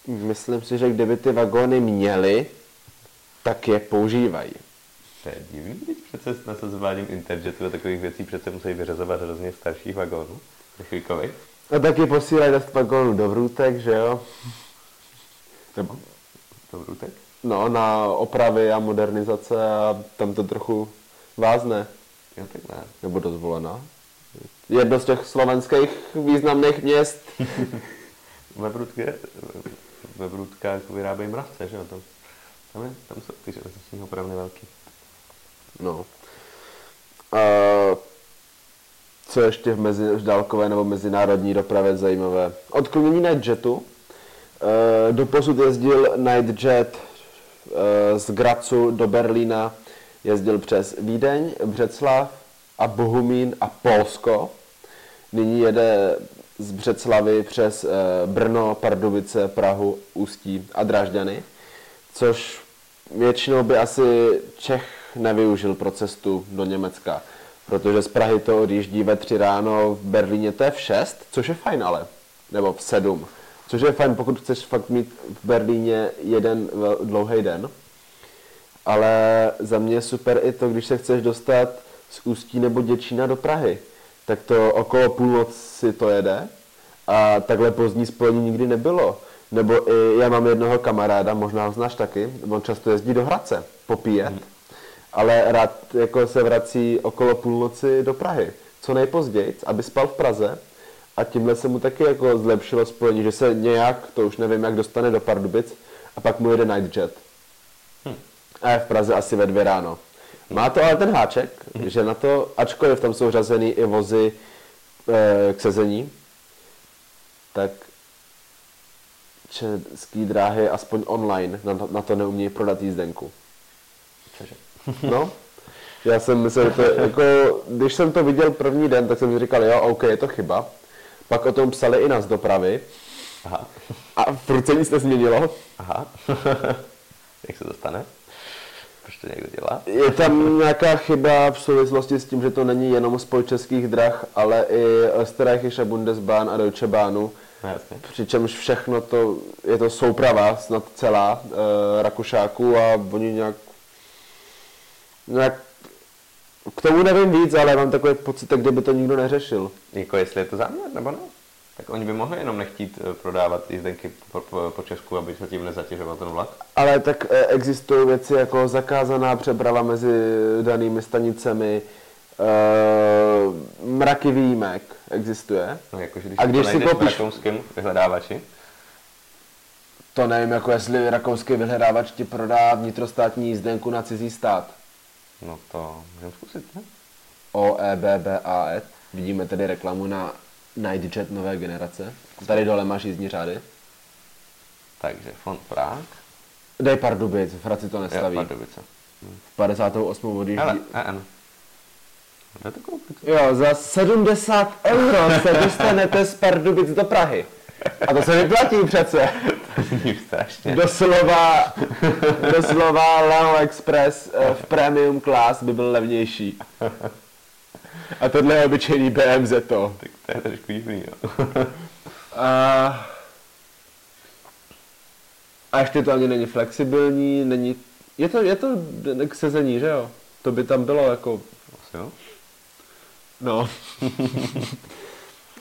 Myslím si, že kdyby ty vagóny měly, tak je používají. To je divný, když přece s nasazováním interjetu a takových věcí přece musí vyřazovat hrozně starších vagónů. Chvíľkovej. A taky posílají dost vagónů do vrůtek, že jo? Nebo, To vrůtek? no, na opravy a modernizace a tam to trochu vázne. Jo, tak ne. Nebo dozvolena. Jedno z těch slovenských významných měst. Ve Brudke, ve Brudkách vyrábějí mravce, že jo? Tam, tam, je, tam jsou ty železniční opravny velký. No. A co ještě v, mezi, v dálkové nebo mezinárodní dopravě zajímavé? Odklonění Nightjetu. E, doposud jezdil Nightjet e, z Gracu do Berlína, jezdil přes Vídeň, Břeclav a Bohumín a Polsko. Nyní jede z Břeclavy přes e, Brno, Pardubice, Prahu, Ústí a Drážďany, což většinou by asi Čech nevyužil pro cestu do Německa, protože z Prahy to odjíždí ve tři ráno, v Berlíně to je v šest, což je fajn ale, nebo v sedm, což je fajn, pokud chceš fakt mít v Berlíně jeden dlouhý den. Ale za mě je super i to, když se chceš dostat z Ústí nebo Děčína do Prahy, tak to okolo půlnoci to jede a takhle pozdní spojení nikdy nebylo. Nebo i já mám jednoho kamaráda, možná ho znáš taky, on často jezdí do Hradce popíjet, ale rád jako se vrací okolo půlnoci do Prahy, co nejpozději, aby spal v Praze a tímhle se mu taky jako zlepšilo spojení, že se nějak, to už nevím, jak dostane do Pardubic a pak mu jede Nightjet. A je v Praze asi ve dvě ráno. Má to ale ten háček, že na to, ačkoliv tam jsou řazený i vozy e, k sezení, tak český dráhy aspoň online na, to- na to neumějí prodat jízdenku. No, já jsem myslel, že to je, jako, když jsem to viděl první den, tak jsem si říkal, jo, OK, je to chyba. Pak o tom psali i nás dopravy Aha. a furt se nic nezměnilo. Aha. Jak se to stane? Proč to někdo dělá? Je tam nějaká chyba v souvislosti s tím, že to není jenom spoj českých drah, ale i Österreichische Bundesbahn a Deutsche Bahnu. No jasně. Přičemž všechno to, je to souprava snad celá e, Rakušáků a oni nějak, nějak, k tomu nevím víc, ale mám takový pocit, jak kdyby to nikdo neřešil. Jako jestli je to záměr, nebo ne? Tak oni by mohli jenom nechtít eh, prodávat jízdenky po, po, po Česku, aby se tím nezatěžoval ten vlak. Ale tak e, existují věci jako zakázaná přeprava mezi danými stanicemi, e, mraky výjimek existuje. No jakože když, A když si koupíš- v rakouském vyhledávači, To nevím, jako jestli rakouský vyhledávač ti prodá vnitrostátní jízdenku na cizí stát. No to můžeme zkusit, ne? O, E, B, B, A, E. Vidíme tedy reklamu na Nightjet nové generace. Tady dole máš jízdní řády. Takže fond Prák. Dej Pardubic, Fraci to Jo, nestaví. Pardubice. V 58. odjíždí. Hele, EN. Kde to koupit? Jo, za 70 euro se dostanete z Pardubic do Prahy. A to se vyplatí přece. Doslova, doslova Leo Express eh, v premium class by byl levnější. A tohle je obyčejný BMZ to. Tak to je trošku divný, jo. A, a ještě to ani není flexibilní, není... Je to, je to k sezení, že jo? To by tam bylo jako... Asi jo. No.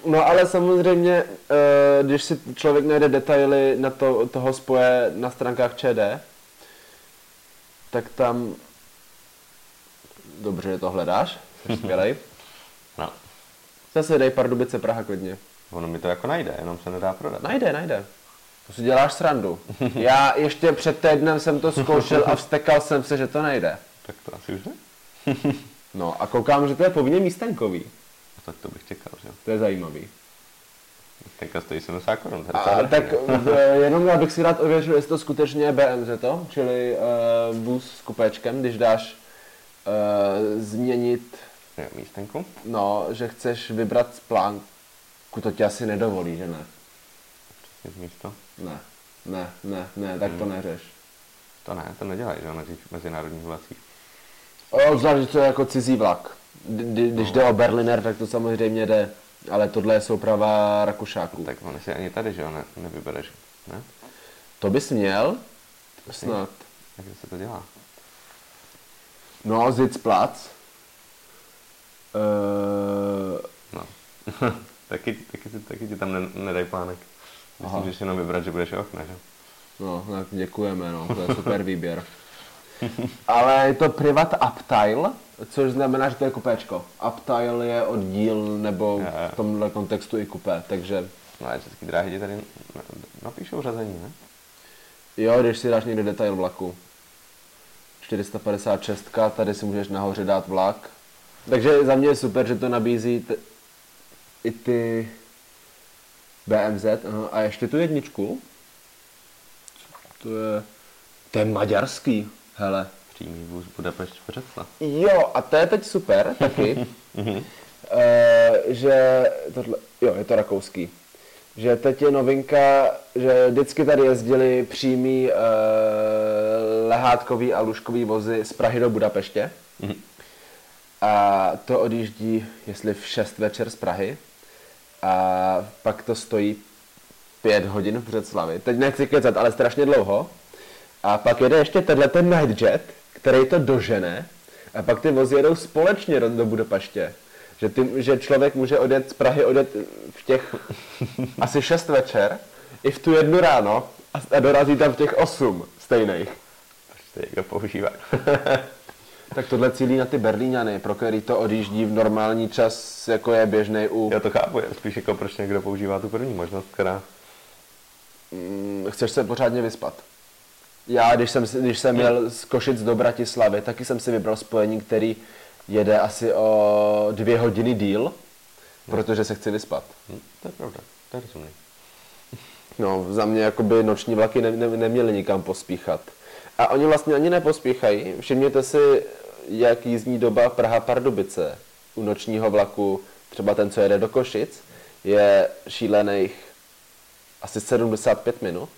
no ale samozřejmě, eh, když si člověk najde detaily na to, toho spoje na stránkách ČD, tak tam... Dobře, že to hledáš, jsi skvělej. No. Zase dej Pardubice Praha klidně. Ono mi to jako najde, jenom se nedá prodat. Najde, najde. To si děláš srandu. Já ještě před týdnem jsem to zkoušel a vstekal jsem se, že to nejde. Tak to asi už ne? No a koukám, že to je povinně místenkový. Tak to bych čekal, že jo. To je zajímavý. Teďka stojí 70 korun. A, tak v, jenom já bych si rád ověřil, jestli to skutečně je BMZ, to, čili uh, bus s kupéčkem, když dáš uh, změnit, jo. Místenku. no, že chceš vybrat z plánku, to ti asi nedovolí, že ne? Přesně místo. Ne, ne, ne, ne, tak to neřeš. To ne, to nedělají, že jo, na těch mezinárodních vlacích. O, zvlášť, že to je jako cizí vlak. Kdy- Když jde o Berliner, tak to samozřejmě jde, ale tohle je souprava Rakušáků. Tak on si ani tady, že jo, ne, nevybereš, ne? To bys měl? Snad. Jak se to dělá? No, Sitzplatz. Uh, No. taky, taky, taky, ti tam ne, nedají plánek. Když Aha. si můžeš jenom vybrat, že budeš okna, že? no, tak děkujeme, no, to je super výběr. Ale je to privat uptile, což znamená, že to je kupéčko. Uptile je oddíl nebo v tomhle kontextu i kupé, takže No a český dráhy ti tady na- napíšou řazení, ne? jo, když si dáš někde detail vlaku. 456, tady si můžeš nahoře dát vlak. Takže za mě je super, že to nabízí t- i ty BMZ aha, a ještě tu jedničku. To je, to je maďarský, hele. Přímý vůz Budapešť Břeclav. Jo, a to je teď super taky, e, že tohle, jo, je to rakouský, že teď je novinka, že vždycky tady jezdili přímý e, lehátkový a lůžkový vozy z Prahy do Budapeště. A to odjíždí, jestli v 6 večer z Prahy. A pak to stojí 5 hodin v Břeclavi. Teď nechci kecat, ale strašně dlouho. A pak jede ještě tenhle ten Nightjet, který to dožene. A pak ty vozy jedou společně do, do Budapeště. Že, ty, že člověk může odjet z Prahy odjet v těch asi 6 večer, i v tu jednu ráno a, a dorazí tam v těch 8 stejných. Proč to někdo používá? Tak tohle cílí na ty Berlíňany, pro který to odjíždí v normální čas, jako je běžný u... Já to chápu, je spíš jako proč někdo používá tu první možnost, která... Mm, Chceš se pořádně vyspat. Já, když jsem, když jsem jel z Košic do Bratislavy, taky jsem si vybral spojení, který jede asi o dvě hodiny díl, protože se chci vyspat. Hm, to je pravda, to je rozumný. No, za mě jakoby noční vlaky ne, ne, neměly nikam pospíchat. A oni vlastně ani nepospíchají. Všimněte si, jak jízdní doba Praha-Pardubice u nočního vlaku, třeba ten, co jede do Košic, je šílených asi 75 minut,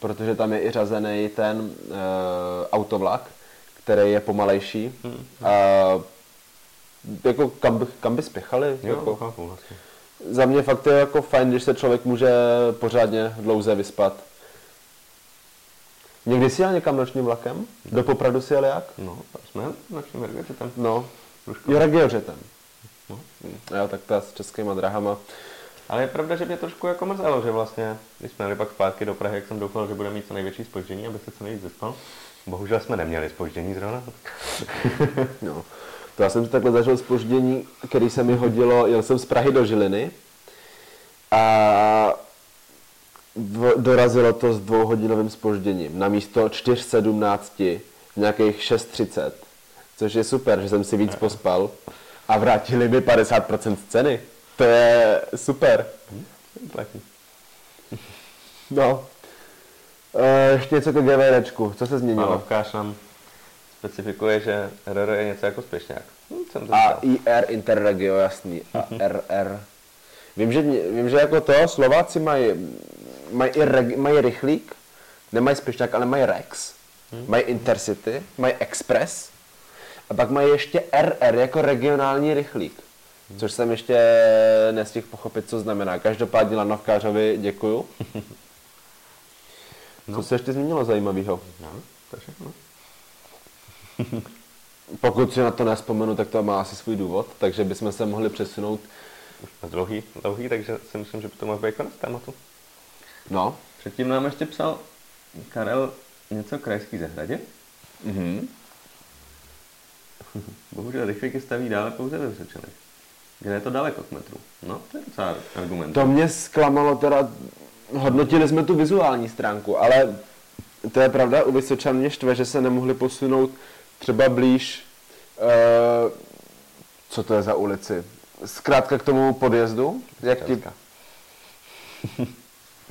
protože tam je i řazený ten e, autovlak, který je pomalejší. A jako kam, by, kam by spěchali? Jo, jako, chápu vlastně. za mě fakt je jako fajn, když se člověk může pořádně dlouze vyspat. Někdy jsi jel někam nočním vlakem? Do Popradu si jel jak? No, jsme regulaci tam. No, Ruško. jo, regiořetem. No. Jo, tak to s českýma drahama. Ale je pravda, že mě trošku jako mrzelo, že vlastně, když jsme jeli pak zpátky do Prahy, jak jsem doufal, že bude mít co největší spoždění, aby se co nejvíc vyspal. Bohužel jsme neměli spoždění zrovna. No. To já jsem si takhle zažil spoždění, který se mi hodilo, jel jsem z Prahy do Žiliny a dvo, dorazilo to s dvouhodinovým spožděním. Na místo 4.17 nějakých 6.30. Což je super, že jsem si víc pospal. A vrátili mi 50% ceny. To je super. No. E, ještě něco ke GVDčku. Co se změnilo? Panovkář nám specifikuje, že RR je něco jako spěšňák. Hm, jsem to A říkal. IR Interregio, jasný. A RR. Vím, že, vím, že jako to Slováci mají, mají, i reg, mají rychlík, nemají spěšňák, ale mají Rex. Mají Intercity, mají Express a pak mají ještě RR jako regionální rychlík. Což jsem ještě nestihl pochopit, co znamená. Každopádně lanovkářovi děkuju. Co se ještě změnilo zajímavého? No, to je všechno. Pokud si na to nespomenu, tak to má asi svůj důvod, takže bychom se mohli přesunout. A dlouhý, dlouhý, takže si myslím, že by to mohl být konec tématu. No, Předtím nám ještě psal Karel něco o krajský zahradě. mhm. Bohužel rychlíky staví dále pouze ve Vysočanech. Kde je to daleko k metru? No, to je docela argument. To mě zklamalo teda, hodnotili jsme tu vizuální stránku, ale to je pravda, u Vysočan mě štve, že se nemohli posunout třeba blíž, uh, co to je za ulici, zkrátka k tomu podjezdu, jak ti... Vysočanská.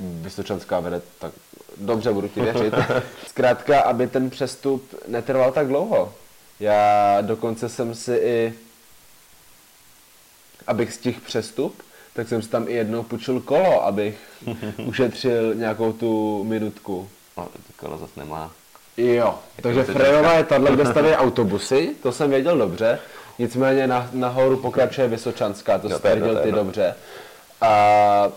Vysočanská vede, tak dobře, budu ti věřit. Zkrátka, aby ten přestup netrval tak dlouho. Já dokonce jsem si i, abych stihl přestup, tak jsem si tam i jednou půjčil kolo, abych ušetřil nějakou tu minutku. No, to kolo zase nemá. Jo, takže Vysočanská. Frejová je tahle, kde staví autobusy, to jsem věděl dobře, nicméně na, nahoru pokračuje Vysočanská, to Jo, je jedno, věděl je ty jedno. dobře. A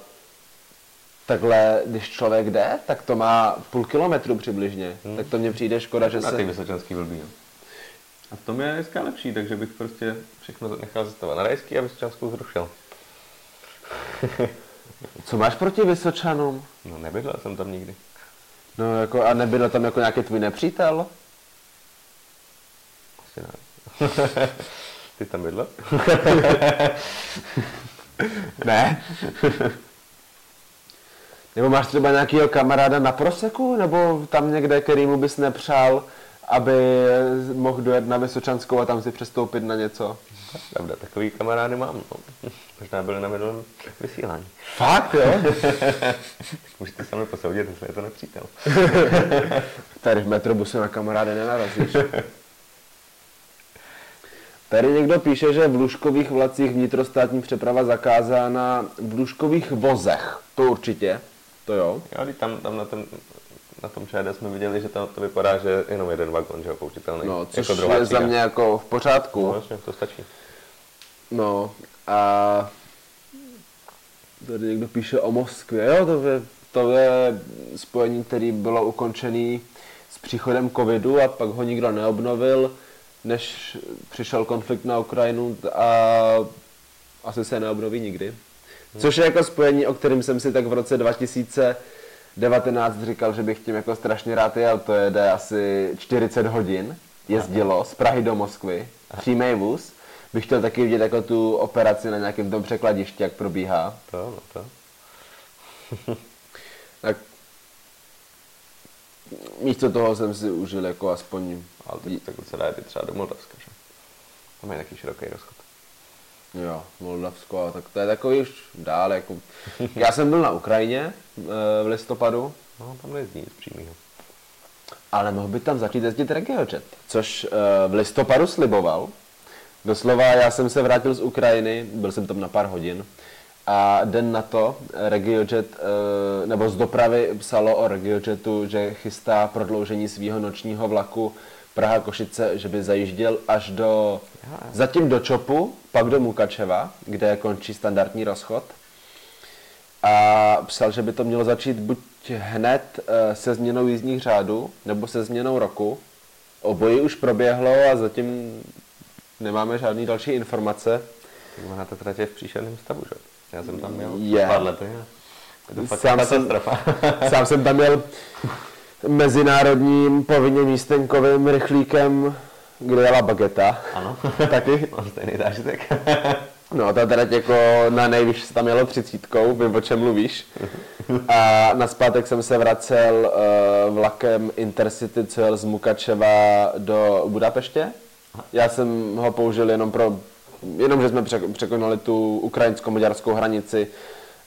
takhle, když člověk jde, tak to má půl kilometru přibližně, tak to mně přijde škoda, že Na ty se... vysočanský blbý, no. A v tom je dneska lepší, takže bych prostě všechno nechal zastavovat na rajský a vysočanskou zrušil. Co máš proti Vysočanům? No, nebydlel jsem tam nikdy. No jako, a nebyl tam jako nějaký tvůj nepřítel? Asi ne. Ty tam bydlel? Ne. nebo máš třeba nějakého kamaráda na proseku, nebo tam někde, kterýmu bys nepřál, aby mohl dojet na Vysočanskou a tam si přestoupit na něco? Pravda, takový kamarády mám. No. Možná byli na minulém vysílání. Fakt, jo? Můžete sami posoudit, jestli je to nepřítel. Tady v metrobusu na kamarády nenarazíš. Tady někdo píše, že v lůžkových vlacích vnitrostátní přeprava zakázána v lůžkových vozech. To určitě. To jo. Jo, tam, tam na, tom, na tom ČD jsme viděli, že tam to vypadá, že je jenom jeden vagon, že jo. No, což jako druhá je za mě jako v pořádku. No, jasně, to stačí. No a tady někdo píše o Moskvě. Jo, to je, to je spojení, které bylo ukončené s příchodem covidu a pak ho nikdo neobnovil, než přišel konflikt na Ukrajinu a asi se neobnoví nikdy. Což je jako spojení, o kterém jsem si tak v roce 2019 říkal, že bych tím jako strašně rád jel. To jede asi 40 hodin, jezdilo z Prahy do Moskvy, přímý vůz. Bych chtěl taky vidět jako tu operaci na nějakém tom překladišti, jak probíhá. To, no to. Tak místo toho jsem si užil jako aspoň... Ale tak, tak se dá jít třeba do Moldavska, že? Tam je taky široký rozchod. Jo, Moldavsko, a tak to je takový už dál. Jako... Já jsem byl na Ukrajině eh, v listopadu, No, tam nejezdí nic přímýho. ale mohl by tam začít jezdit RegioJet, což eh, v listopadu sliboval. Doslova já jsem se vrátil z Ukrajiny, byl jsem tam na pár hodin a den na to RegioJet, eh, nebo z dopravy psalo o RegioJetu, že chystá prodloužení svého nočního vlaku Praha-Košice, že by zajížděl až do, zatím do Čopu, pak do Mukačeva, kde končí standardní rozchod. A psal, že by to mělo začít buď hned eh, se změnou jízdních řádů, nebo se změnou roku. Obojí už proběhlo a zatím nemáme žádné další informace. Tak ona ta trať je v příšerném stavu, že? Já jsem tam měl Je. pár lety. a Je to fakt Sám jsem-. Sám jsem tam měl mezinárodním povinně místenkovým rychlíkem, kde jela bageta. ano. Taky. Mám stejný zážitek. No, ta trať jako na nejvíc se tam jelo třicítkou, vím, o čem mluvíš. A na zpátek jsem se vracel uh, vlakem Intercity, co jel z Mukačeva do Budapeště. Já jsem ho použil jenom pro, jenom že jsme přek- překonali tu ukrajinsko-maďarskou hranici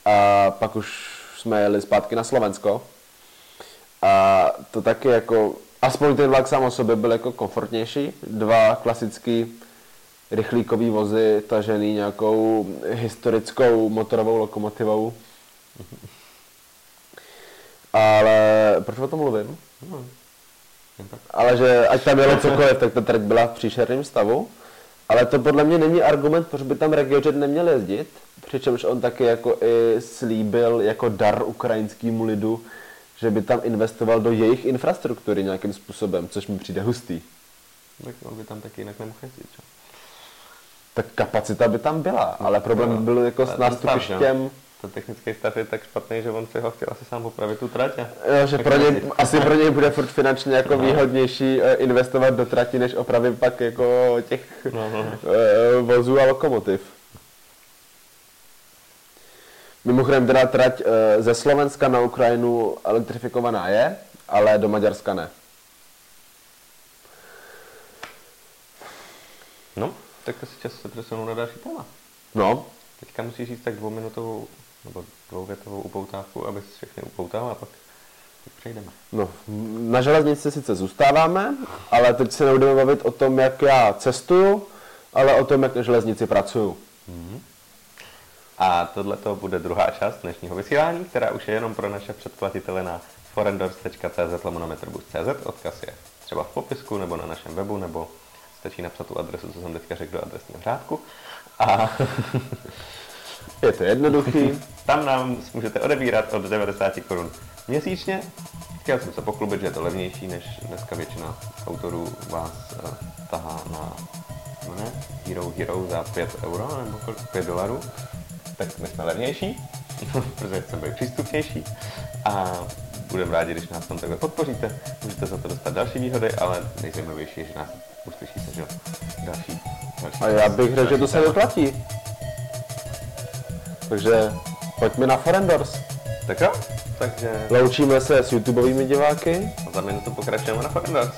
a pak už jsme jeli zpátky na Slovensko. A to taky jako, aspoň ten vlak sám o sobě byl jako komfortnější. Dva klasický rychlíkový vozy tažený nějakou historickou motorovou lokomotivou. Ale proč o tom mluvím? Ale že ať tam jelo cokoliv, tak ta trať byla v příšerném stavu. Ale to podle mě není argument, proč by tam RegioJet neměl jezdit. Přičemž on taky jako i slíbil jako dar ukrajinskému lidu, že by tam investoval do jejich infrastruktury nějakým způsobem, což mi přijde hustý. Tak on by tam taky jinak nemohl jezdit, čo? Tak kapacita by tam byla, ale problém by byl jako s nástupištěm. Ten technický stav je tak špatný, že on si ho chtěl asi sám opravit tu trať. a- Jo, že tak pro něj, asi pro něj bude furt finančně jako výhodnější eh, investovat do trati, než opravit pak jako těch No, no, no. eh, vozů a lokomotiv. Mimochodem teda trať eh, ze Slovenska na Ukrajinu elektrifikovaná je, ale do Maďarska ne. No, tak asi čas se přesunout na další téma. No, Teďka musíš říct tak dvouminutovou nebo dvouvětovou upoutávku, abys všechny upoutal a pak přejdeme. no, na železnici sice zůstáváme, ale teď se nebudeme bavit o tom, jak já cestuju, ale o tom, jak na železnici pracuju. A tohle to bude druhá část dnešního vysílání, která už je jenom pro naše předplatitele na forendors.cz lomonometrbus.cz. Odkaz je třeba v popisku nebo na našem webu, nebo stačí napsat tu adresu, co jsem teďka řekl do adresního řádku. A Je to jednoduchý. tam nám můžete odebírat od 90 korun měsíčně. Chtěl jsem se pochlubit, že je to levnější, než dneska většina autorů vás uh, tahá na ne, Hero Hero za 5 euro nebo kolik? 5 dolarů. Tak my jsme levnější, protože chceme být přístupnější a budeme rádi, když nás tam takhle podpoříte. Můžete za to dostat další výhody, ale nejzajímavější je, že nás uslyšíte, že další, další. A já bych řekl, že to se vyplatí. Takže pojďme na Forendors. Tak jo, takže Loučíme se s YouTubeovými diváky. za minutu pokračujeme na Forendors.